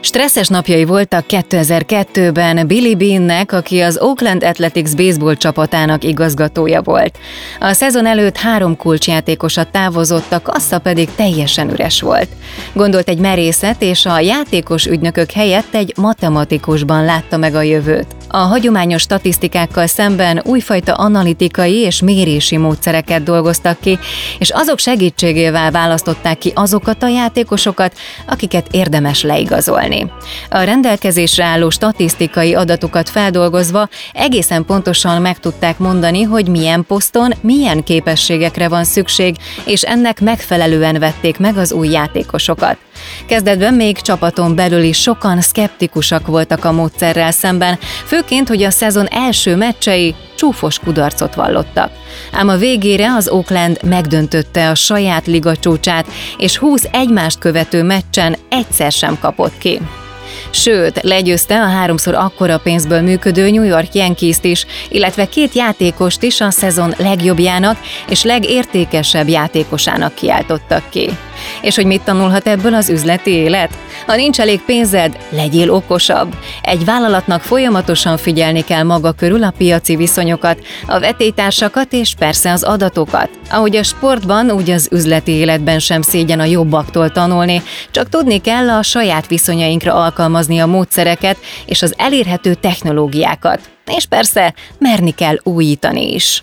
Stresszes napjai voltak 2002-ben Billy Beannek, aki az Oakland Athletics baseball csapatának igazgatója volt. A szezon előtt három kulcsjátékosat távozott, a kassa pedig teljesen üres volt. Gondolt egy merészet, és a játékos ügynökök helyett egy matematikusban látta meg a jövőt. A hagyományos statisztikákkal szemben újfajta analitikai és mérési módszereket dolgoztak ki, és azok segítségével választották ki azokat a játékosokat, akiket érdemes leigazolni. A rendelkezésre álló statisztikai adatokat feldolgozva egészen pontosan meg tudták mondani, hogy milyen poszton milyen képességekre van szükség, és ennek megfelelően vették meg az új játékosokat. Kezdetben még csapaton belül is sokan szkeptikusak voltak a módszerrel szemben, főként, hogy a szezon első meccsei csúfos kudarcot vallottak. Ám a végére az Oakland megdöntötte a saját liga csúcsát, és 20 egymást követő meccsen egyszer sem kapott ki. Sőt, legyőzte a háromszor akkora pénzből működő New York Yankees-t is, illetve két játékost is a szezon legjobbjának és legértékesebb játékosának kiáltottak ki. És hogy mit tanulhat ebből az üzleti élet? Ha nincs elég pénzed, legyél okosabb. Egy vállalatnak folyamatosan figyelni kell maga körül a piaci viszonyokat, a vetétársakat és persze az adatokat. Ahogy a sportban, úgy az üzleti életben sem szégyen a jobbaktól tanulni, csak tudni kell a saját viszonyainkra alkalmazni a módszereket és az elérhető technológiákat. És persze, merni kell újítani is.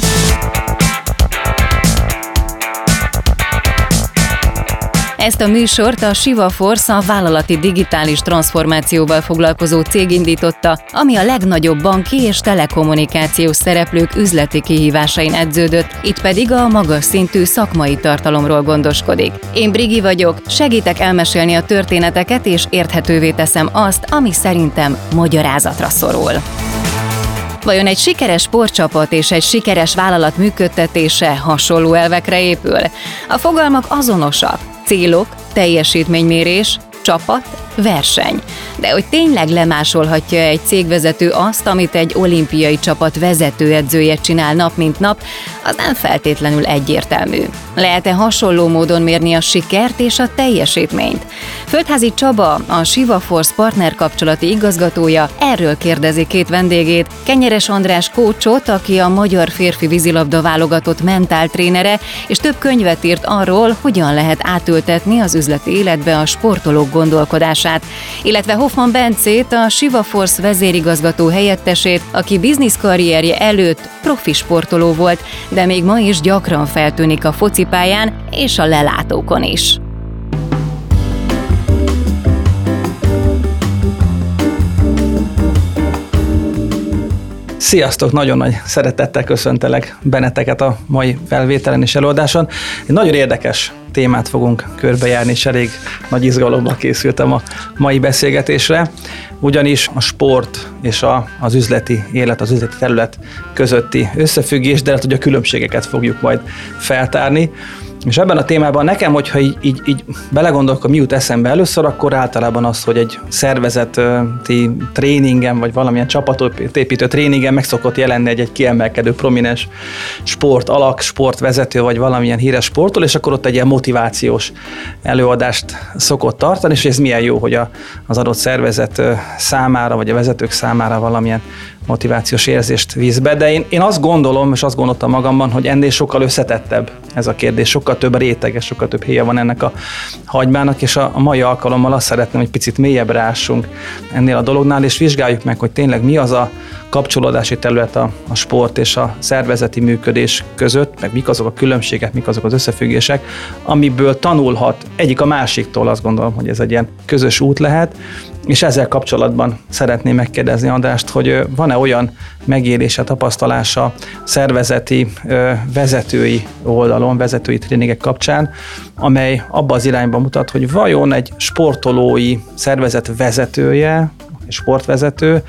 Ezt a műsort a Siva Force a vállalati digitális transformációval foglalkozó cég indította, ami a legnagyobb banki és telekommunikációs szereplők üzleti kihívásain edződött, itt pedig a magas szintű szakmai tartalomról gondoskodik. Én Brigi vagyok, segítek elmesélni a történeteket és érthetővé teszem azt, ami szerintem magyarázatra szorul. Vajon egy sikeres sportcsapat és egy sikeres vállalat működtetése hasonló elvekre épül? A fogalmak azonosak, célok, teljesítménymérés, csapat, verseny. De hogy tényleg lemásolhatja egy cégvezető azt, amit egy olimpiai csapat vezetőedzője csinál nap mint nap, az nem feltétlenül egyértelmű. Lehet-e hasonló módon mérni a sikert és a teljesítményt? Földházi Csaba, a Siva Force partner kapcsolati igazgatója erről kérdezi két vendégét, Kenyeres András kócsot, aki a magyar férfi vízilabda válogatott mentáltrénere, és több könyvet írt arról, hogyan lehet átültetni az üzleti életbe a sportolók gondolkodását, illetve Hoffman Bencét, a Siva Force vezérigazgató helyettesét, aki bizniszkarrierje előtt profi sportoló volt, de még ma is gyakran feltűnik a focipályán és a lelátókon is. Sziasztok! Nagyon nagy szeretettel köszöntelek benneteket a mai felvételen és előadáson. Egy nagyon érdekes témát fogunk körbejárni, és elég nagy izgalommal készültem a mai beszélgetésre, ugyanis a sport és a, az üzleti élet, az üzleti terület közötti összefüggés, de lehet, hogy a különbségeket fogjuk majd feltárni. És ebben a témában nekem, hogyha így, így, így belegondolok, mi jut eszembe először, akkor általában az, hogy egy szervezeti tréningen, vagy valamilyen csapatépítő tréningen meg szokott jelenni egy, egy kiemelkedő, prominens sport alak, sportvezető, vagy valamilyen híres sportol, és akkor ott egy ilyen motivációs előadást szokott tartani, és ez milyen jó, hogy a, az adott szervezet számára, vagy a vezetők számára valamilyen motivációs érzést víz be, de én, én azt gondolom, és azt gondoltam magamban, hogy ennél sokkal összetettebb ez a kérdés, sokkal több réteges, sokkal több héja van ennek a hagymának, és a, a mai alkalommal azt szeretném, hogy picit mélyebbre ássunk ennél a dolognál, és vizsgáljuk meg, hogy tényleg mi az a kapcsolódási terület a, a sport és a szervezeti működés között, meg mik azok a különbségek, mik azok az összefüggések, amiből tanulhat egyik a másiktól, azt gondolom, hogy ez egy ilyen közös út lehet, és ezzel kapcsolatban szeretném megkérdezni Andrást, hogy van-e olyan megélése, tapasztalása szervezeti, vezetői oldalon, vezetői tréningek kapcsán, amely abba az irányba mutat, hogy vajon egy sportolói szervezet vezetője, sportvezető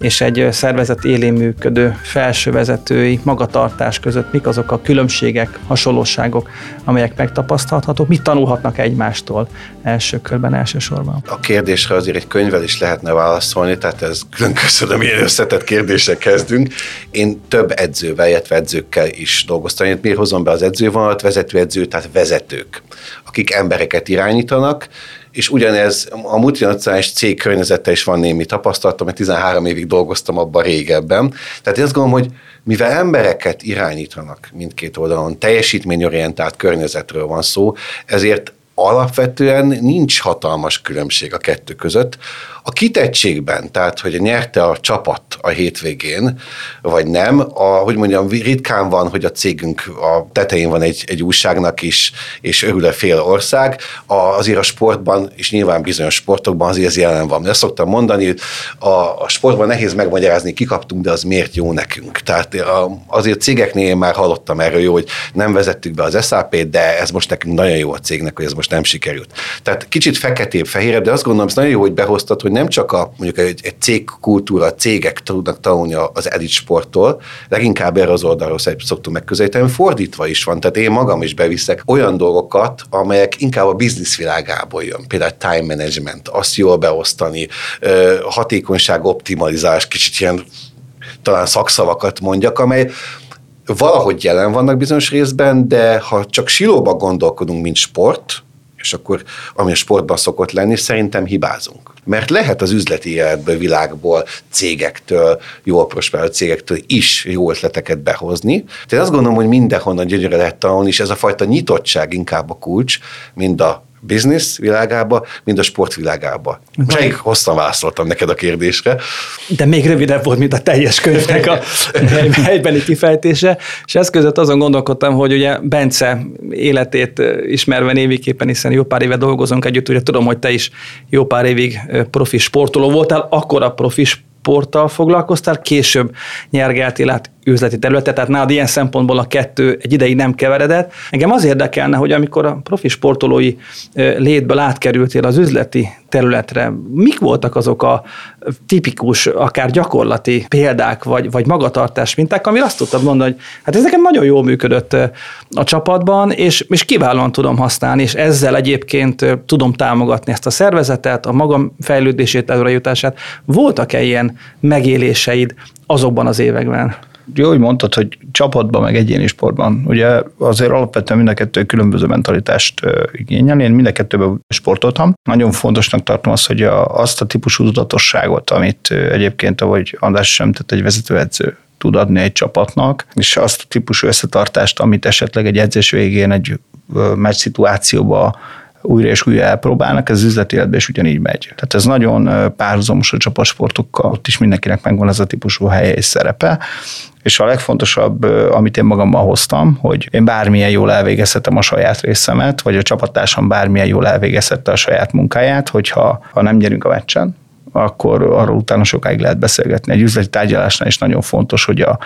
és egy szervezet élén működő felső vezetői magatartás között mik azok a különbségek, hasonlóságok, amelyek megtapasztalhatók, mit tanulhatnak egymástól első körben, elsősorban? A kérdésre azért egy könyvvel is lehetne válaszolni, tehát ez külön köszönöm, ilyen összetett kérdések kezdünk. Én több edzővel, illetve edzőkkel is dolgoztam. Én miért hozom be az edzővonalat? Vezetőedző, tehát vezetők, akik embereket irányítanak, és ugyanez a multinacionális cég környezete is van némi tapasztalatom, mert 13 évig dolgoztam abban régebben. Tehát én azt gondolom, hogy mivel embereket irányítanak mindkét oldalon, teljesítményorientált környezetről van szó, ezért alapvetően nincs hatalmas különbség a kettő között. A kitettségben, tehát hogy nyerte a csapat a hétvégén, vagy nem, a, hogy mondjam, ritkán van, hogy a cégünk a tetején van egy, egy újságnak is, és örül a fél ország. A, azért a sportban, és nyilván bizonyos sportokban azért ez jelen van. Ezt szoktam mondani, a, a sportban nehéz megmagyarázni, kikaptunk, de az miért jó nekünk. Tehát a, azért cégeknél én már hallottam erről jó, hogy nem vezettük be az SAP-t, de ez most nekünk nagyon jó a cégnek, hogy ez most nem sikerült. Tehát kicsit feketébb, fehérebb, de azt gondolom, ez nagyon jó, hogy behoztad, hogy nem csak a, mondjuk egy, egy cégkultúra, cégek tudnak tanulni az elit sporttól, leginkább erre az oldalról szoktunk megközelíteni, fordítva is van. Tehát én magam is beviszek olyan dolgokat, amelyek inkább a biznisz világából jön. Például time management, azt jól beosztani, hatékonyság optimalizálás, kicsit ilyen talán szakszavakat mondjak, amely valahogy jelen vannak bizonyos részben, de ha csak silóba gondolkodunk, mint sport, és akkor ami a sportban szokott lenni, szerintem hibázunk. Mert lehet az üzleti életből, világból, cégektől, jól prosperáló cégektől is jó ötleteket behozni. Tehát azt gondolom, hogy mindenhonnan gyönyörre lehet tanulni, és ez a fajta nyitottság inkább a kulcs, mind a biznisz világába, mind a sport világába. Elég hosszan válaszoltam neked a kérdésre. De még rövidebb volt, mint a teljes könyvnek a helybeli kifejtése, és ez között azon gondolkodtam, hogy ugye Bence életét ismerve néviképpen, hiszen jó pár éve dolgozunk együtt, ugye tudom, hogy te is jó pár évig profi sportoló voltál, akkor a profi sporttal foglalkoztál, később nyergeltél át üzleti területet, tehát nálad ilyen szempontból a kettő egy ideig nem keveredett. Engem az érdekelne, hogy amikor a profi sportolói létből átkerültél az üzleti területre, mik voltak azok a tipikus, akár gyakorlati példák, vagy, vagy magatartás minták, amire azt tudtad mondani, hogy hát ez nekem nagyon jól működött a csapatban, és, és kiválóan tudom használni, és ezzel egyébként tudom támogatni ezt a szervezetet, a magam fejlődését, jutását. Voltak-e ilyen megéléseid azokban az években? Jó, hogy mondtad, hogy csapatban, meg egyéni sportban, ugye azért alapvetően mind a kettő különböző mentalitást igényel. Én mind a kettőben sportoltam. Nagyon fontosnak tartom azt, hogy a, azt a típusú tudatosságot, amit egyébként, ahogy András sem tett, egy vezetőedző tud adni egy csapatnak, és azt a típusú összetartást, amit esetleg egy edzés végén egy meccs szituációba újra és újra elpróbálnak, ez üzleti életben is ugyanígy megy. Tehát ez nagyon párhuzamos a csapatsportokkal, ott is mindenkinek megvan ez a típusú helye és szerepe, és a legfontosabb, amit én magammal hoztam, hogy én bármilyen jól elvégezhetem a saját részemet, vagy a csapattársam bármilyen jól elvégezhette a saját munkáját, hogyha ha nem nyerünk a meccsen, akkor arról utána sokáig lehet beszélgetni. Egy üzleti tárgyalásnál is nagyon fontos, hogy a,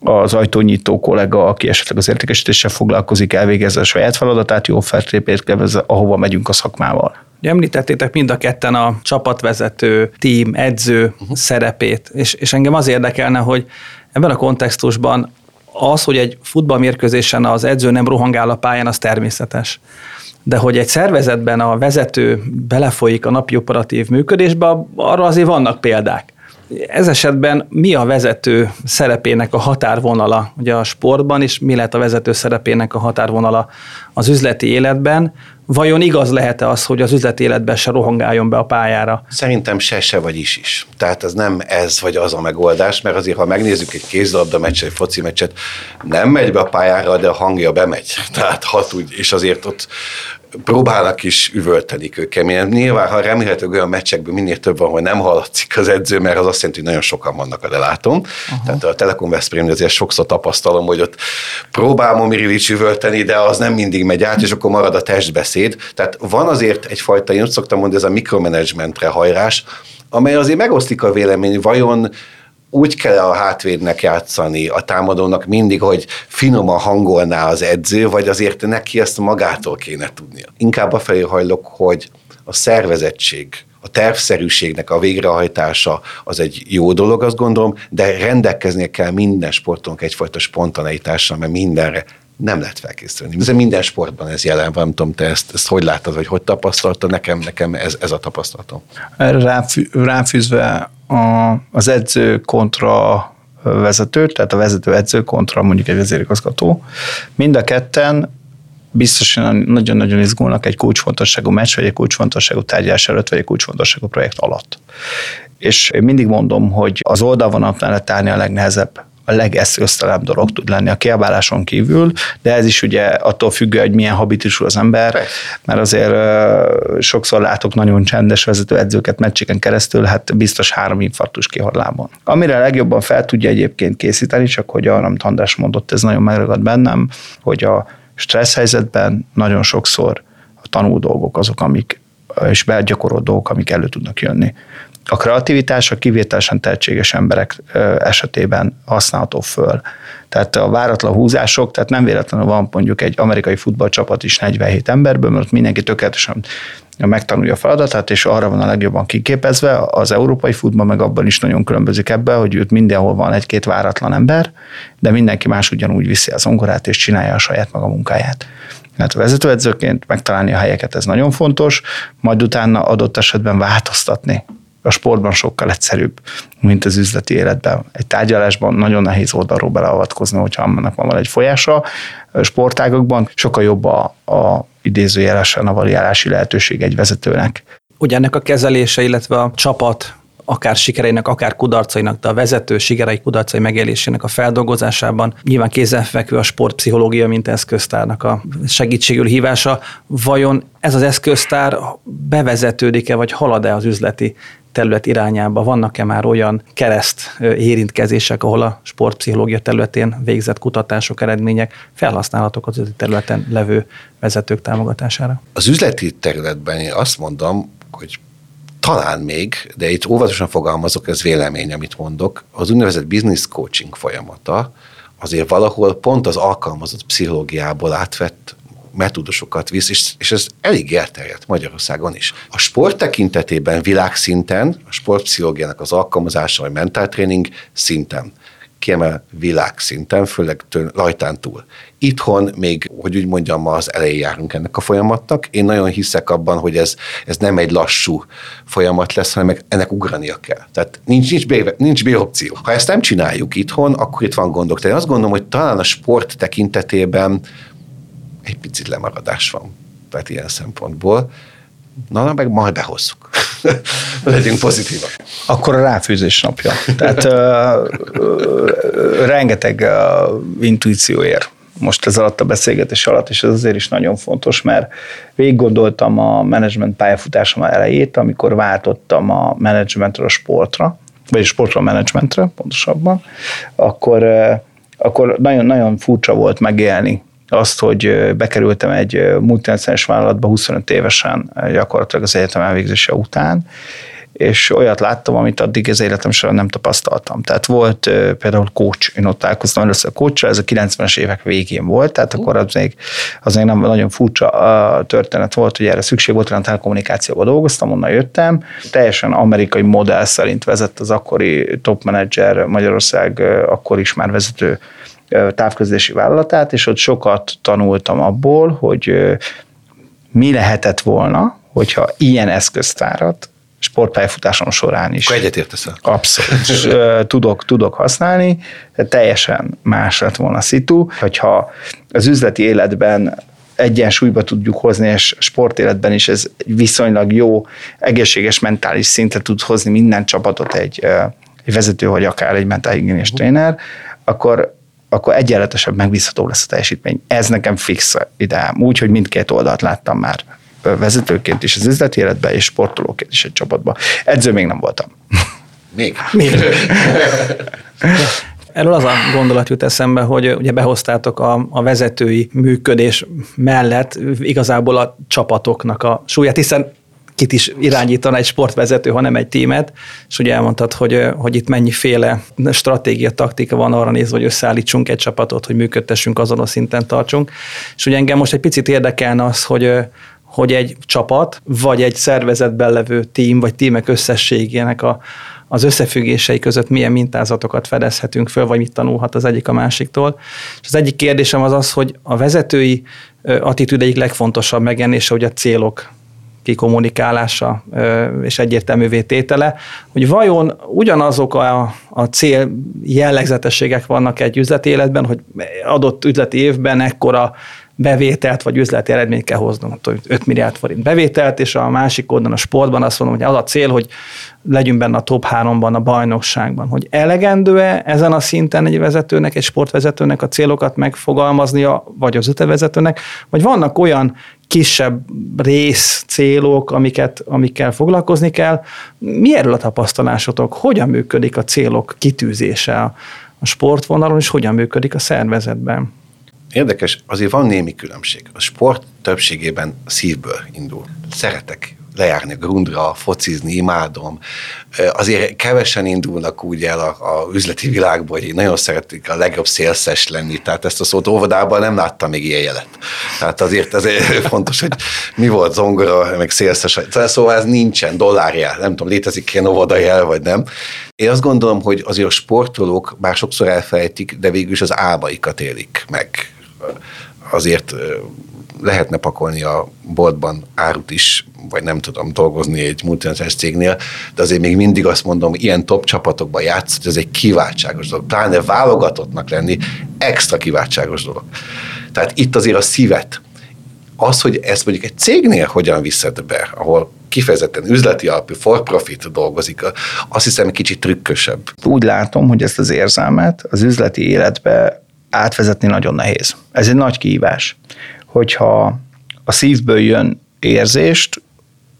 az ajtónyitó kollega, aki esetleg az értékesítéssel foglalkozik, elvégezze a saját feladatát, jó feltrépét kevezze, ahova megyünk a szakmával. Említettétek mind a ketten a csapatvezető, team, edző uh-huh. szerepét, és, és engem az érdekelne, hogy ebben a kontextusban az, hogy egy futballmérkőzésen az edző nem rohangál a pályán, az természetes. De hogy egy szervezetben a vezető belefolyik a napi operatív működésbe, arra azért vannak példák. Ez esetben mi a vezető szerepének a határvonala ugye a sportban, és mi lehet a vezető szerepének a határvonala az üzleti életben, Vajon igaz lehet-e az, hogy az üzleti életben se rohangáljon be a pályára? Szerintem se, se vagy is is. Tehát ez nem ez vagy az a megoldás, mert azért, ha megnézzük egy kézilabda meccset, egy foci meccset, nem megy be a pályára, de a hangja bemegy. Tehát hat úgy, és azért ott próbálnak is üvölteni kőkeményen. Nyilván, ha remélhetőleg olyan meccsekben minél több van, hogy nem hallatszik az edző, mert az azt jelenti, hogy nagyon sokan vannak, a. Uh-huh. Tehát a Telekom Veszprém azért sokszor tapasztalom, hogy ott próbál Momirilic üvölteni, de az nem mindig megy át, és akkor marad a testbeszéd. Tehát van azért egyfajta, én szoktam mondani, ez a mikromanagementre hajrás, amely azért megosztik a vélemény, vajon úgy kell a hátvédnek játszani, a támadónak mindig, hogy finoman hangolná az edző, vagy azért neki ezt magától kéne tudnia. Inkább a felé hajlok, hogy a szervezettség, a tervszerűségnek a végrehajtása az egy jó dolog, azt gondolom, de rendelkeznie kell minden sportunk egyfajta spontaneitással, mert mindenre nem lehet felkészülni. Ez minden sportban ez jelen van, nem tudom, te ezt, ezt hogy látod, vagy hogy tapasztaltad, nekem, nekem ez, ez a tapasztalatom. Erre ráfűzve az edző kontra vezető, tehát a vezető edző kontra mondjuk egy vezérigazgató. Mind a ketten biztosan nagyon-nagyon izgulnak egy kulcsfontosságú meccs, vagy egy kulcsfontosságú tárgyalás előtt, vagy egy kulcsfontosságú projekt alatt. És én mindig mondom, hogy az oldalvonalat mellett állni a legnehezebb a legeszköztelebb dolog tud lenni a kiabáláson kívül, de ez is ugye attól függ, hogy milyen habitusú az ember, mert azért sokszor látok nagyon csendes vezető edzőket meccseken keresztül, hát biztos három infarktus kihal lábon. Amire legjobban fel tudja egyébként készíteni, csak hogy arra, amit András mondott, ez nagyon megragad bennem, hogy a stressz helyzetben nagyon sokszor a tanul dolgok azok, amik és begyakorol dolgok, amik elő tudnak jönni. A kreativitás a kivételesen tehetséges emberek esetében használható föl. Tehát a váratlan húzások, tehát nem véletlenül van mondjuk egy amerikai futballcsapat is 47 emberből, mert mindenki tökéletesen megtanulja a feladatát, és arra van a legjobban kiképezve. Az európai futball meg abban is nagyon különbözik ebben, hogy őt mindenhol van egy-két váratlan ember, de mindenki más ugyanúgy viszi az ongorát, és csinálja a saját maga munkáját. Hát a vezetőedzőként megtalálni a helyeket, ez nagyon fontos, majd utána adott esetben változtatni a sportban sokkal egyszerűbb, mint az üzleti életben. Egy tárgyalásban nagyon nehéz oldalról beleavatkozni, hogyha annak van egy folyása. Sportágokban sokkal jobb a, a idézőjelesen a variálási lehetőség egy vezetőnek. Ugye ennek a kezelése, illetve a csapat akár sikereinek, akár kudarcainak, de a vezető sikerei kudarcai megélésének a feldolgozásában nyilván kézenfekvő a sportpszichológia, mint eszköztárnak a segítségül hívása. Vajon ez az eszköztár bevezetődik-e, vagy halad-e az üzleti terület irányába? Vannak-e már olyan kereszt érintkezések, ahol a sportpszichológia területén végzett kutatások, eredmények felhasználhatók az üzleti területen levő vezetők támogatására? Az üzleti területben én azt mondom, hogy talán még, de itt óvatosan fogalmazok, ez vélemény, amit mondok, az úgynevezett business coaching folyamata azért valahol pont az alkalmazott pszichológiából átvett metódusokat visz, és, és ez elég elterjedt Magyarországon is. A sport tekintetében világszinten, a sportpszichológiának az alkalmazása, vagy mentáltréning szinten kiemel világszinten, főleg tőn, rajtán túl. Itthon még, hogy úgy mondjam, az elején járunk ennek a folyamatnak. Én nagyon hiszek abban, hogy ez, ez nem egy lassú folyamat lesz, hanem ennek ugrania kell. Tehát nincs, nincs, B, nincs B opció. Ha ezt nem csináljuk itthon, akkor itt van gondok. Tehát én azt gondolom, hogy talán a sport tekintetében egy picit lemaradás van. Tehát ilyen szempontból. Na, meg majd behozzuk. Legyünk pozitívak. Akkor a ráfűzés napja. Tehát uh, uh, rengeteg uh, intuíció ér most ez alatt a beszélgetés alatt, és ez azért is nagyon fontos, mert végig gondoltam a menedzsment pályafutásom elejét, amikor váltottam a menedzsmentről a sportra, vagy a sportról a menedzsmentre pontosabban, akkor, akkor nagyon, nagyon furcsa volt megélni azt, hogy bekerültem egy multinacionális vállalatba 25 évesen, gyakorlatilag az egyetem elvégzése után, és olyat láttam, amit addig az életem során nem tapasztaltam. Tehát volt például coach, én ott találkoztam először coach ez a 90-es évek végén volt, tehát akkor az még, az még nem nagyon furcsa történet volt, hogy erre szükség volt, olyan telekommunikációban dolgoztam, onnan jöttem. Teljesen amerikai modell szerint vezett az akkori top manager Magyarország akkor is már vezető távközlési vállalatát, és ott sokat tanultam abból, hogy mi lehetett volna, hogyha ilyen eszköztárat sportpályafutásom során is. Akkor egyetértesz Abszolút. tudok, tudok használni, teljesen más lett volna szitu, hogyha az üzleti életben egyensúlyba tudjuk hozni, és sportéletben is ez viszonylag jó, egészséges mentális szintre tud hozni minden csapatot egy, egy vezető, vagy akár egy mentális tréner, akkor akkor egyenletesebb, megbízható lesz a teljesítmény. Ez nekem fix ideám. Úgy, hogy mindkét oldalt láttam már vezetőként is az üzleti életben, és sportolóként is egy csapatban. Edző még nem voltam. Még? Még. Erről az a gondolat jut eszembe, hogy ugye behoztátok a, a vezetői működés mellett igazából a csapatoknak a súlyát, hiszen kit is irányítana egy sportvezető, hanem egy tímet, és ugye elmondtad, hogy, hogy itt mennyiféle stratégia, taktika van arra nézve, hogy összeállítsunk egy csapatot, hogy működtessünk, azon a szinten tartsunk. És ugye engem most egy picit érdekelne az, hogy hogy egy csapat, vagy egy szervezetben levő tím, vagy tímek összességének a, az összefüggései között milyen mintázatokat fedezhetünk föl, vagy mit tanulhat az egyik a másiktól. És az egyik kérdésem az az, hogy a vezetői attitűd egyik legfontosabb megjelenése, hogy a célok kikommunikálása és egyértelművé tétele, hogy vajon ugyanazok a, a cél jellegzetességek vannak egy üzleti életben, hogy adott üzleti évben ekkora bevételt vagy üzleti eredményt kell hoznunk, 5 milliárd forint bevételt, és a másik oldalon a sportban azt mondom, hogy az a cél, hogy legyünk benne a top 3-ban, a bajnokságban. Hogy elegendő-e ezen a szinten egy vezetőnek, egy sportvezetőnek a célokat megfogalmaznia, vagy az ötevezetőnek, vagy vannak olyan kisebb rész, célok, amiket, amikkel foglalkozni kell. Mi erről a tapasztalásotok? Hogyan működik a célok kitűzése a sportvonalon, és hogyan működik a szervezetben? Érdekes, azért van némi különbség. A sport többségében szívből indul. Szeretek lejárni a grundra, focizni, imádom. Azért kevesen indulnak úgy el a, a üzleti világból, hogy nagyon szeretik a legjobb szélszes lenni. Tehát ezt a szót óvodában nem láttam még ilyen jelet. Tehát azért ez fontos, hogy mi volt zongora, meg szélszes. Szóval ez nincsen dollárjel. Nem tudom, létezik ilyen óvodajel, vagy nem. Én azt gondolom, hogy azért a sportolók bár sokszor elfelejtik, de végül is az álmaikat élik meg azért lehetne pakolni a boltban árut is, vagy nem tudom, dolgozni egy multinacionális cégnél, de azért még mindig azt mondom, ilyen top csapatokban játszani, ez egy kiváltságos dolog. Pláne válogatottnak lenni, extra kiváltságos dolog. Tehát itt azért a szívet, az, hogy ezt mondjuk egy cégnél hogyan viszed be, ahol kifejezetten üzleti alapú, for profit dolgozik, azt hiszem kicsit trükkösebb. Úgy látom, hogy ezt az érzelmet az üzleti életbe átvezetni nagyon nehéz. Ez egy nagy kihívás, hogyha a szívből jön érzést,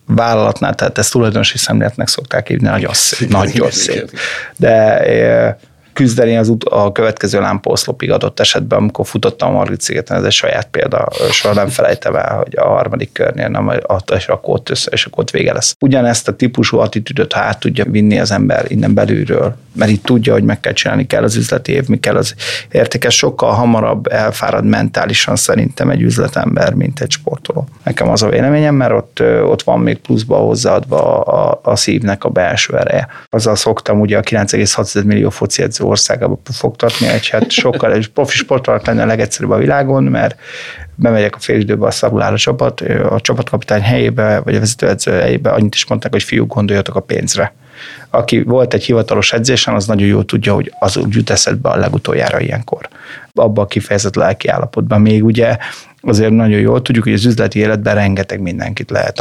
vállalatnál, tehát ezt tulajdonosi szemléletnek szokták hívni, nagyon szép, nagyon szép. De eh, küzdeni az ut- a következő lámpaoszlopig adott esetben, amikor futottam a Margit szigeten, ez egy saját példa, soha nem felejtem el, hogy a harmadik körnél nem adta, és akkor ott össze, és akkor ott vége lesz. Ugyanezt a típusú attitűdöt, ha át tudja vinni az ember innen belülről, mert itt tudja, hogy meg kell csinálni, kell az üzleti év, mi kell az értékes, sokkal hamarabb elfárad mentálisan szerintem egy üzletember, mint egy sportoló. Nekem az a véleményem, mert ott, ott van még pluszba hozzáadva a, a, szívnek a belső ereje. Azzal szoktam ugye a 9,6 millió foci edző országába fogtatni, egy hát sokkal egy profi sportolók lenne a legegyszerűbb a világon, mert bemegyek a félidőbe a szarul a csapat, a csapatkapitány helyébe, vagy a vezetőedző helyébe annyit is mondták, hogy fiúk gondoljatok a pénzre. Aki volt egy hivatalos edzésen, az nagyon jól tudja, hogy az úgy jut eszedbe a legutoljára ilyenkor. Abba a kifejezett lelki állapotban. Még ugye azért nagyon jól tudjuk, hogy az üzleti életben rengeteg mindenkit lehet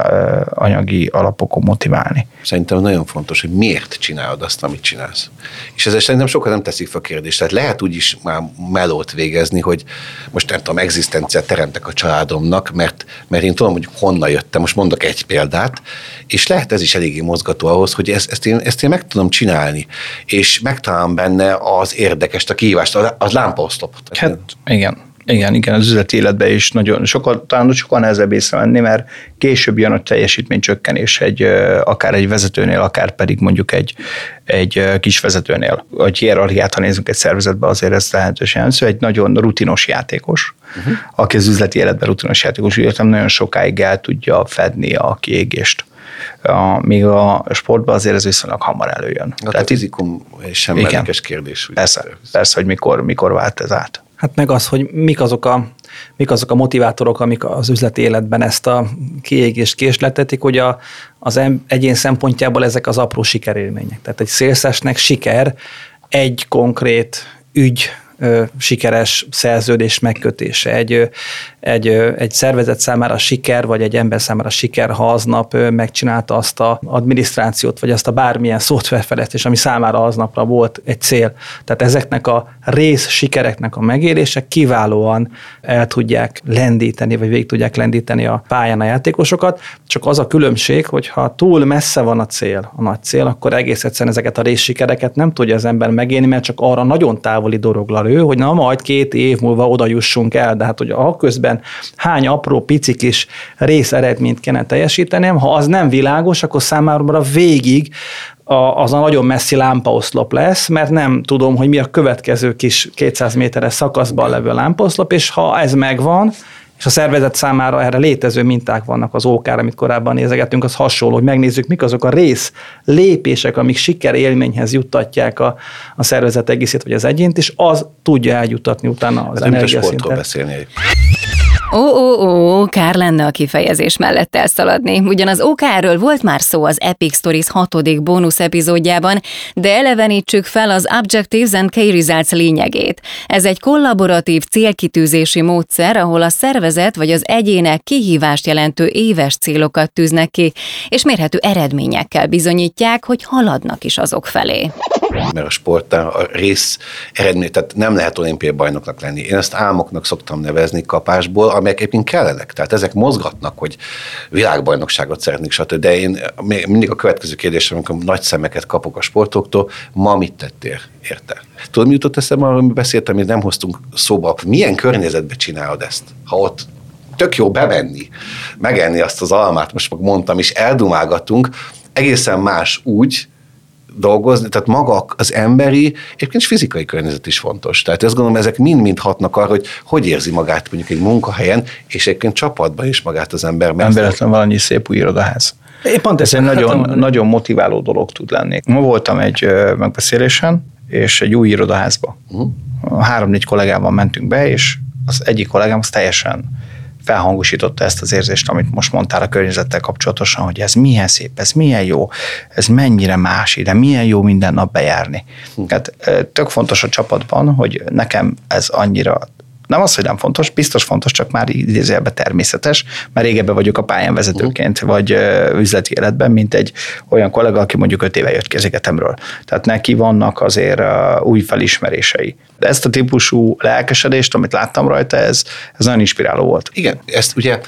anyagi alapokon motiválni. Szerintem nagyon fontos, hogy miért csinálod azt, amit csinálsz. És ezzel szerintem sokan nem teszik fel kérdést. Tehát lehet úgy is már melót végezni, hogy most nem tudom, egzisztenciát teremtek a családomnak, mert, mert én tudom, hogy honnan jöttem. Most mondok egy példát, és lehet ez is eléggé mozgató ahhoz, hogy ezt, ezt, én, ezt én meg tudom csinálni, és megtalálom benne az érdekes, a kihívást, az lámpaoszlopot. Hát igen, igen, igen, az üzleti életben is nagyon sokkal, talán sokkal nehezebb észrevenni, mert később jön a teljesítmény csökkenés egy, akár egy vezetőnél, akár pedig mondjuk egy, egy kis vezetőnél. A hierarchiát, ha nézzünk egy szervezetbe, azért ez lehetősen jelentő. Egy nagyon rutinos játékos, uh-huh. aki az üzleti életben rutinos játékos, úgy nagyon sokáig el tudja fedni a kiégést. A, míg a sportban azért ez viszonylag hamar előjön. Hát Tehát a fizikum sem igen, kérdés. Persze, persze, hogy mikor, mikor vált ez át. Hát meg az, hogy mik azok a, mik azok a motivátorok, amik az üzleti életben ezt a kiégést késletetik, hogy a, az egyén szempontjából ezek az apró sikerélmények. Tehát egy szélszesnek siker egy konkrét ügy sikeres szerződés megkötése. Egy, egy, egy szervezet számára siker, vagy egy ember számára siker, ha aznap megcsinálta azt a adminisztrációt, vagy azt a bármilyen szoftverfejlesztés, ami számára aznapra volt egy cél. Tehát ezeknek a rész sikereknek a megélése kiválóan el tudják lendíteni, vagy végig tudják lendíteni a pályán a játékosokat. Csak az a különbség, hogy ha túl messze van a cél, a nagy cél, akkor egész egyszerűen ezeket a részsikereket nem tudja az ember megélni, mert csak arra nagyon távoli doroglal ő, hogy na majd két év múlva oda jussunk el, de hát hogy a közben hány apró pici kis rész eredményt kéne teljesítenem, ha az nem világos, akkor számára végig a, az a nagyon messzi lámpaoszlop lesz, mert nem tudom, hogy mi a következő kis 200 méteres szakaszban levő lámpaoszlop, és ha ez megvan, és a szervezet számára erre létező minták vannak az ókár, amit korábban nézegettünk, az hasonló, hogy megnézzük, mik azok a rész lépések, amik siker élményhez juttatják a, a szervezet egészét, vagy az egyént, és az tudja eljutatni utána az energiaszintet. beszélni. Ó, ó, ó, kár lenne a kifejezés mellett elszaladni. Ugyan az OKR-ről volt már szó az Epic Stories hatodik bónusz epizódjában, de elevenítsük fel az Objectives and Key Results lényegét. Ez egy kollaboratív célkitűzési módszer, ahol a szervezet vagy az egyének kihívást jelentő éves célokat tűznek ki, és mérhető eredményekkel bizonyítják, hogy haladnak is azok felé. Mert a sportán a rész eredmény, tehát nem lehet olimpiai bajnoknak lenni. Én ezt álmoknak szoktam nevezni kapásból, amelyek egyébként kellenek. Tehát ezek mozgatnak, hogy világbajnokságot szeretnék, stb. De én mindig a következő kérdésem, amikor nagy szemeket kapok a sportoktól, ma mit tettél érte? Tudod, mi jutott eszembe, amiről beszéltem, hogy nem hoztunk szóba, milyen környezetben csinálod ezt? Ha ott tök jó bevenni, megenni azt az almát, most meg mondtam, és eldumálgatunk, egészen más úgy, dolgozni, tehát maga az emberi, egyébként fizikai környezet is fontos. Tehát azt gondolom, ezek mind-mind hatnak arra, hogy hogy érzi magát mondjuk egy munkahelyen, és egyébként csapatban is magát az ember. Mert véletlen valannyi szép új irodaház. Én pont ez egy nagyon, nagyon motiváló dolog tud lenni. Ma voltam egy megbeszélésen, és egy új irodaházba. Uh-huh. Három-négy kollégával mentünk be, és az egyik kollégám az teljesen felhangosította ezt az érzést, amit most mondtál a környezettel kapcsolatosan, hogy ez milyen szép, ez milyen jó, ez mennyire más ide, milyen jó minden nap bejárni. Hm. Tehát tök fontos a csapatban, hogy nekem ez annyira nem az, hogy nem fontos, biztos fontos, csak már idézőjelben természetes, mert régebben vagyok a pályán vezetőként, uh-huh. vagy üzleti életben, mint egy olyan kollega, aki mondjuk öt éve jött ki az egyetemről. Tehát neki vannak azért új felismerései. De ezt a típusú lelkesedést, amit láttam rajta, ez, ez nagyon inspiráló volt. Igen, ezt ugye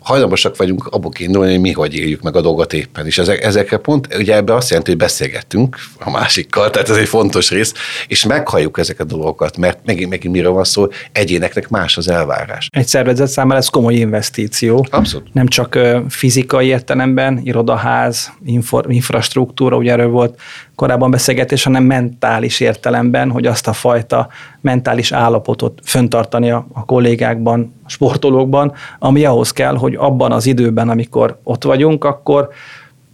hajlamosak vagyunk abból kiindulni, hogy mi hogy éljük meg a dolgot éppen. És ezek, ezekre pont, ugye ebbe azt jelenti, hogy beszélgettünk a másikkal, tehát ez egy fontos rész, és meghalljuk ezeket a dolgokat, mert megint, megint miről van szó, egyéneknek más az elvárás. Egy szervezet számára ez komoly investíció. Abszolút. Nem csak fizikai értelemben, irodaház, infor, infrastruktúra, ugye erről volt korábban beszélgetés, hanem mentális értelemben, hogy azt a fajta mentális állapotot föntartani a, kollégákban, a sportolókban, ami ahhoz kell, hogy abban az időben, amikor ott vagyunk, akkor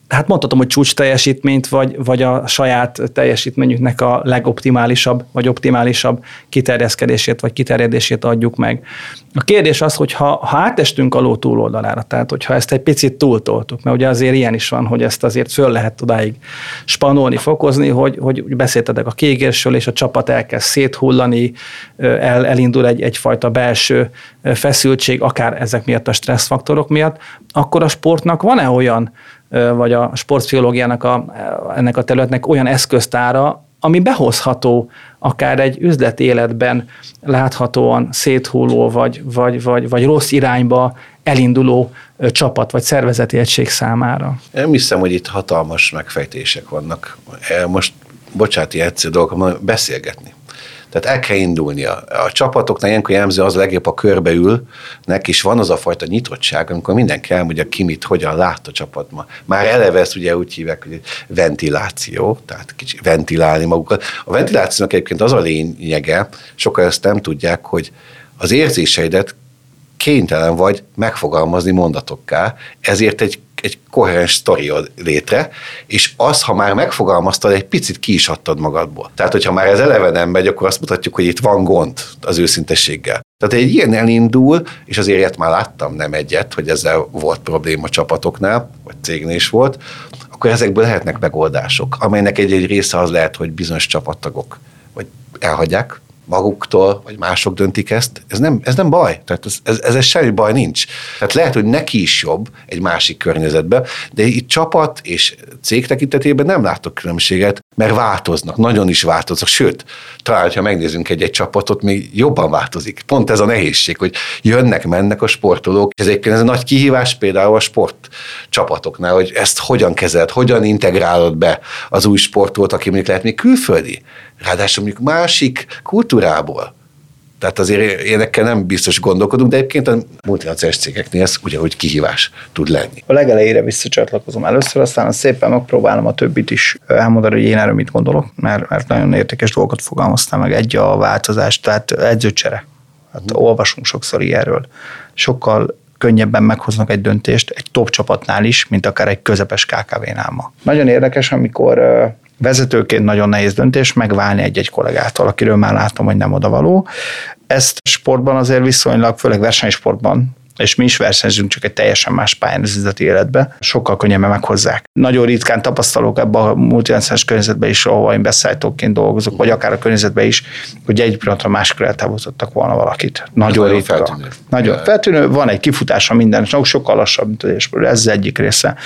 hát mondhatom, hogy csúcs teljesítményt, vagy, vagy a saját teljesítményüknek a legoptimálisabb, vagy optimálisabb kiterjeszkedését, vagy kiterjedését adjuk meg. A kérdés az, hogy ha, ha átestünk a ló túloldalára, tehát hogyha ezt egy picit túltoltuk, mert ugye azért ilyen is van, hogy ezt azért föl lehet odáig spanolni, fokozni, hogy, hogy beszéltetek a kégérsről, és a csapat elkezd széthullani, el, elindul egy, egyfajta belső feszültség, akár ezek miatt a stresszfaktorok miatt, akkor a sportnak van-e olyan vagy a sportpszichológiának a, ennek a területnek olyan eszköztára, ami behozható akár egy üzleti életben láthatóan széthulló, vagy, vagy, vagy, vagy rossz irányba elinduló csapat vagy szervezeti egység számára. Nem hiszem, hogy itt hatalmas megfejtések vannak. Most, bocsánat, egyszerű dolgok, beszélgetni. Tehát el kell indulni. A, a csapatoknál ilyenkor jellemző az legjobb, a körbeülnek, és van az a fajta nyitottság, amikor mindenki elmondja ki mit, hogyan lát a csapatban. Már eleve ezt ugye úgy hívják, hogy ventiláció, tehát kicsit ventilálni magukat. A ventilációnak egyébként az a lényege, sokan ezt nem tudják, hogy az érzéseidet kénytelen vagy megfogalmazni mondatokká, ezért egy egy koherens sztori létre, és az, ha már megfogalmaztad, egy picit ki is adtad magadból. Tehát, hogyha már ez eleve nem megy, akkor azt mutatjuk, hogy itt van gond az őszintességgel. Tehát egy ilyen elindul, és azért ilyet már láttam, nem egyet, hogy ezzel volt probléma csapatoknál, vagy cégnél is volt, akkor ezekből lehetnek megoldások, amelynek egy-egy része az lehet, hogy bizonyos csapattagok vagy elhagyják, maguktól, vagy mások döntik ezt, ez nem, ez nem baj. Tehát ez, ez, ez semmi baj nincs. Tehát lehet, hogy neki is jobb egy másik környezetben, de itt csapat és cég tekintetében nem látok különbséget, mert változnak, nagyon is változnak, sőt, talán, ha megnézzünk egy-egy csapatot, még jobban változik. Pont ez a nehézség, hogy jönnek, mennek a sportolók. Ez egyébként ez a nagy kihívás például a sport csapatoknál, hogy ezt hogyan kezeled, hogyan integrálod be az új sportot, aki mondjuk lehet még külföldi, ráadásul mondjuk másik kultúrából. Tehát azért énekkel nem biztos gondolkodunk, de egyébként a multinacionális cégeknél ez ugyanúgy kihívás tud lenni. A legelejére visszacsatlakozom először, aztán szépen megpróbálom a többit is elmondani, hogy én erről mit gondolok, mert, mert nagyon értékes dolgokat fogalmaztam meg. Egy a változás, tehát edzőcsere. Hát hmm. olvasunk sokszor ilyenről. Sokkal könnyebben meghoznak egy döntést egy top csapatnál is, mint akár egy közepes KKV-nál ma. Nagyon érdekes, amikor vezetőként nagyon nehéz döntés megválni egy-egy kollégától, akiről már látom, hogy nem odavaló. Ezt sportban azért viszonylag, főleg versenysportban és mi is versenyzünk, csak egy teljesen más pályán az üzleti életbe, sokkal könnyebben meghozzák. Nagyon ritkán tapasztalok ebben a multinacionális környezetben is, ahol én beszállítóként dolgozok, vagy akár a környezetben is, hogy egy pillanatra máskor eltávozottak volna valakit. Nagyon ritka. Feltűnő. Nagyon feltűnő. Van egy kifutása minden, sokkal lassabb, mint az Ez az egyik része.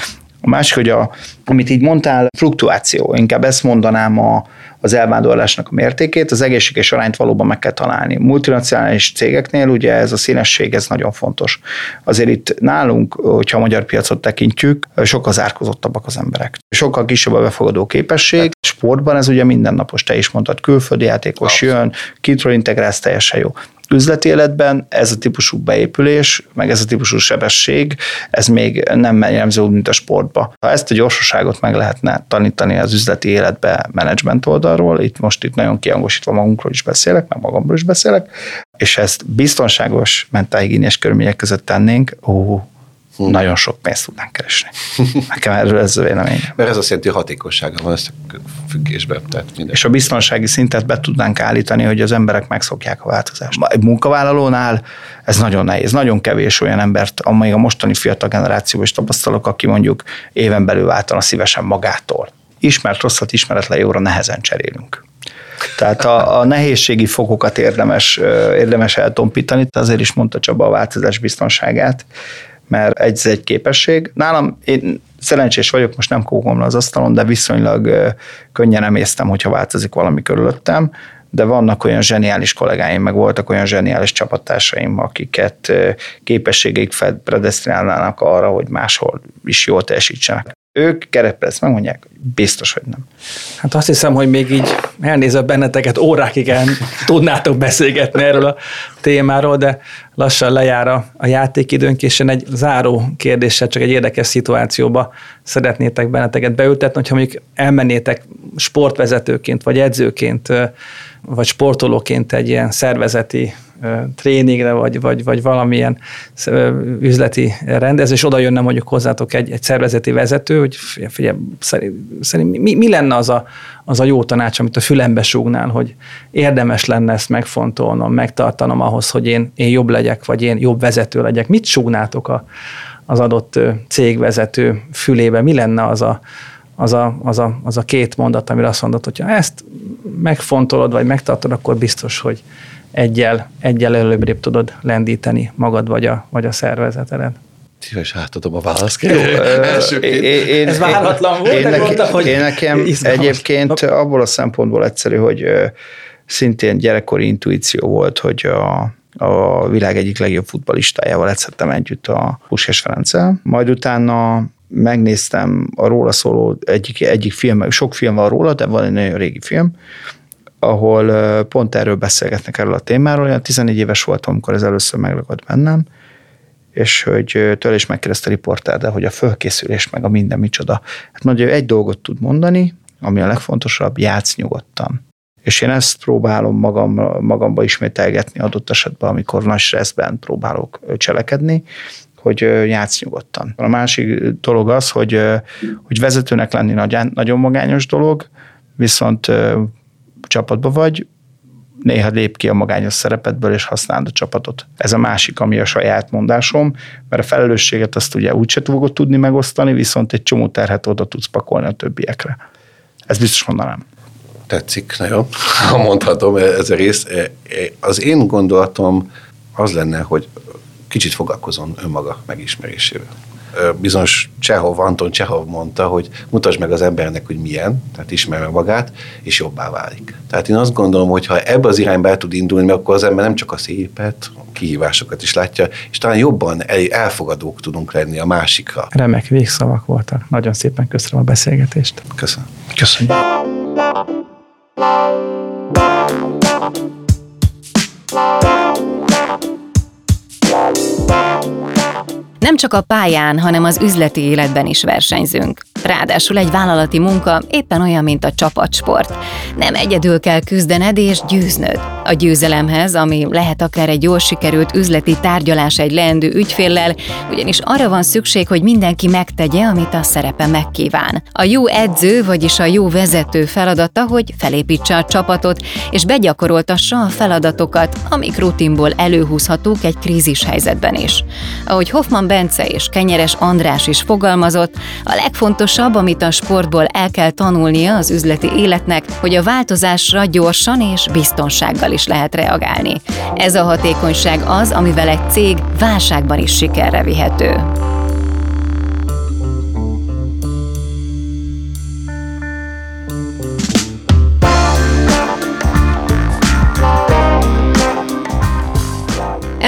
A másik, hogy a, amit így mondtál, fluktuáció, inkább ezt mondanám a, az elvándorlásnak a mértékét, az egészséges arányt valóban meg kell találni. Multinacionális cégeknél ugye ez a színesség, ez nagyon fontos. Azért itt nálunk, hogyha a magyar piacot tekintjük, sokkal zárkozottabbak az emberek. Sokkal kisebb a befogadó képesség. Hát. Sportban ez ugye mindennapos, te is mondtad, külföldi játékos Abszett. jön, kitről integrálsz, teljesen jó üzleti életben ez a típusú beépülés, meg ez a típusú sebesség, ez még nem jellemző úgy, mint a sportba. Ha ezt a gyorsaságot meg lehetne tanítani az üzleti életbe menedzsment oldalról, itt most itt nagyon kiangosítva magunkról is beszélek, meg magamról is beszélek, és ezt biztonságos mentálhigiéniás körülmények között tennénk, ó, hmm. nagyon sok pénzt tudnánk keresni. Nekem erről ez a véleményem. Mert ez azt jelenti, hogy hatékonysága van ezt a függésben. Tehát minden. És a biztonsági szintet be tudnánk állítani, hogy az emberek megszokják a változást. Egy munkavállalónál ez nagyon nehéz. Nagyon kevés olyan embert, amely a mostani fiatal generációban is tapasztalok, aki mondjuk éven belül váltana szívesen magától. Ismert rosszat, ismeretlen jóra nehezen cserélünk. Tehát a, a nehézségi fokokat érdemes, érdemes eltompítani, azért is mondta Csaba a változás biztonságát, mert egy egy képesség. Nálam én szerencsés vagyok, most nem kógom le az asztalon, de viszonylag könnyen emésztem, hogyha változik valami körülöttem, de vannak olyan zseniális kollégáim, meg voltak olyan zseniális csapattársaim, akiket képességeik predestinálnának arra, hogy máshol is jól teljesítsenek. Ők kereperc megmondják, hogy biztos, hogy nem. Hát azt hiszem, hogy még így elnézve benneteket órákig el tudnátok beszélgetni erről a témáról, de lassan lejár a, a játékidőnk, és én egy záró kérdéssel, csak egy érdekes szituációba szeretnétek benneteket beültetni, hogyha mondjuk elmennétek sportvezetőként, vagy edzőként, vagy sportolóként egy ilyen szervezeti tréningre, vagy, vagy, vagy valamilyen üzleti rendező, és oda jönne mondjuk hozzátok egy, egy szervezeti vezető, hogy figyelj, szerint, szerint mi, mi lenne az a, az a jó tanács, amit a fülembe súgnál, hogy érdemes lenne ezt megfontolnom, megtartanom ahhoz, hogy én, én jobb legyek, vagy én jobb vezető legyek. Mit súgnátok a, az adott cégvezető fülébe? Mi lenne az a, az a, az, a, az a két mondat, amire azt mondod, hogyha ezt megfontolod, vagy megtartod, akkor biztos, hogy egyel, egyel előbbrébb tudod lendíteni magad vagy a, vagy a szervezetedet. Szíves átadom a választ. Jó, én, én, Ez váratlan volt, én, nekem, mondta, hogy én nekem izgalmas. egyébként abból a szempontból egyszerű, hogy szintén gyerekkori intuíció volt, hogy a, a világ egyik legjobb futballistájával edzhettem együtt a Puskes Ferenccel. Majd utána megnéztem a róla szóló egyik, egyik film, sok film van róla, de van egy nagyon régi film, ahol pont erről beszélgetnek erről a témáról. Olyan 14 éves voltam, amikor ez először megragad bennem, és hogy tőle is megkérdezte a riporter, de hogy a fölkészülés meg a minden micsoda. Hát mondja, egy dolgot tud mondani, ami a legfontosabb, játsz nyugodtan. És én ezt próbálom magam, magamba ismételgetni adott esetben, amikor nagy stresszben próbálok cselekedni, hogy játsz nyugodtan. A másik dolog az, hogy, hogy vezetőnek lenni nagyon magányos dolog, viszont csapatba vagy, néha lép ki a magányos szerepetből, és használod a csapatot. Ez a másik, ami a saját mondásom, mert a felelősséget azt ugye úgyse fogod tudni megosztani, viszont egy csomó terhet oda tudsz pakolni a többiekre. Ez biztos mondanám. Tetszik, nagyon, ha mondhatom ez a rész. Az én gondolatom az lenne, hogy kicsit foglalkozom önmaga megismerésével bizonyos Csehov, Anton Csehov mondta, hogy mutasd meg az embernek, hogy milyen, tehát ismerve magát, és jobbá válik. Tehát én azt gondolom, hogy ha ebbe az irányba el tud indulni, akkor az ember nem csak a szépet, a kihívásokat is látja, és talán jobban elfogadók tudunk lenni a másikra. Remek végszavak voltak. Nagyon szépen köszönöm a beszélgetést. Köszönöm. Köszönjük. Nem csak a pályán, hanem az üzleti életben is versenyzünk. Ráadásul egy vállalati munka éppen olyan, mint a csapatsport. Nem egyedül kell küzdened és győznöd. A győzelemhez, ami lehet akár egy jól sikerült üzleti tárgyalás egy leendő ügyféllel, ugyanis arra van szükség, hogy mindenki megtegye, amit a szerepe megkíván. A jó edző, vagyis a jó vezető feladata, hogy felépítse a csapatot, és begyakoroltassa a feladatokat, amik rutinból előhúzhatók egy krízis helyzetben is. Ahogy Hoffman Bence és Kenyeres András is fogalmazott, a legfontosabb, amit a sportból el kell tanulnia az üzleti életnek, hogy a változásra gyorsan és biztonsággal is lehet reagálni. Ez a hatékonyság az, amivel egy cég válságban is sikerre vihető.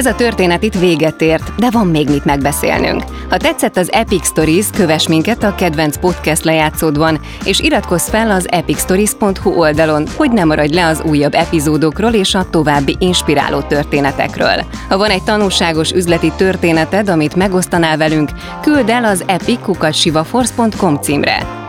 Ez a történet itt véget ért, de van még mit megbeszélnünk. Ha tetszett az Epic Stories, kövess minket a kedvenc podcast lejátszódban, és iratkozz fel az epicstories.hu oldalon, hogy ne maradj le az újabb epizódokról és a további inspiráló történetekről. Ha van egy tanulságos üzleti történeted, amit megosztanál velünk, küld el az epic.sivaforce.com címre.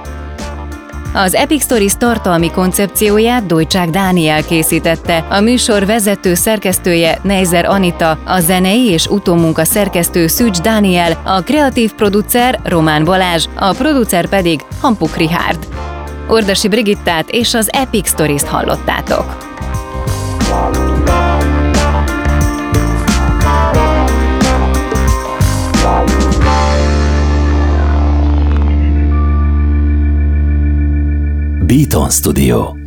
Az Epic Stories tartalmi koncepcióját Dojcsák Dániel készítette, a műsor vezető szerkesztője Neizer Anita, a zenei és utómunka szerkesztő Szűcs Dániel, a kreatív producer Román Balázs, a producer pedig Hampuk Rihárd. Ordasi Brigittát és az Epic Stories-t hallottátok. Beaton Studio